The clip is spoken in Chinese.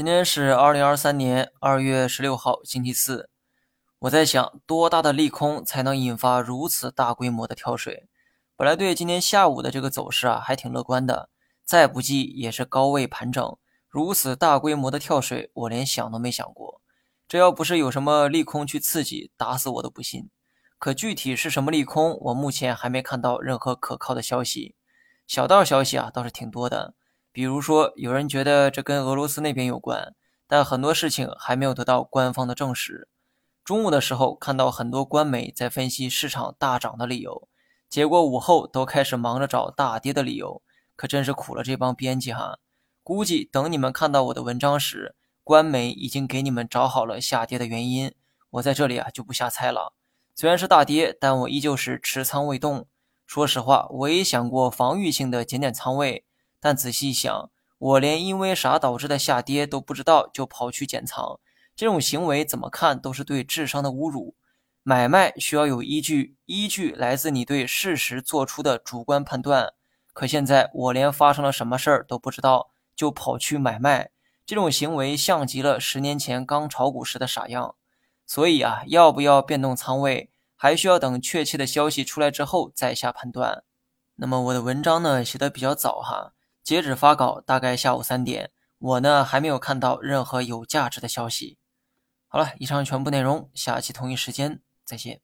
今天是二零二三年二月十六号，星期四。我在想，多大的利空才能引发如此大规模的跳水？本来对今天下午的这个走势啊，还挺乐观的，再不济也是高位盘整。如此大规模的跳水，我连想都没想过。这要不是有什么利空去刺激，打死我都不信。可具体是什么利空，我目前还没看到任何可靠的消息。小道消息啊，倒是挺多的。比如说，有人觉得这跟俄罗斯那边有关，但很多事情还没有得到官方的证实。中午的时候看到很多官媒在分析市场大涨的理由，结果午后都开始忙着找大跌的理由，可真是苦了这帮编辑哈。估计等你们看到我的文章时，官媒已经给你们找好了下跌的原因，我在这里啊就不瞎猜了。虽然是大跌，但我依旧是持仓未动。说实话，我也想过防御性的减点仓位。但仔细想，我连因为啥导致的下跌都不知道，就跑去减仓，这种行为怎么看都是对智商的侮辱。买卖需要有依据，依据来自你对事实做出的主观判断。可现在我连发生了什么事儿都不知道，就跑去买卖，这种行为像极了十年前刚炒股时的傻样。所以啊，要不要变动仓位，还需要等确切的消息出来之后再下判断。那么我的文章呢，写的比较早哈。截止发稿大概下午三点，我呢还没有看到任何有价值的消息。好了，以上全部内容，下期同一时间再见。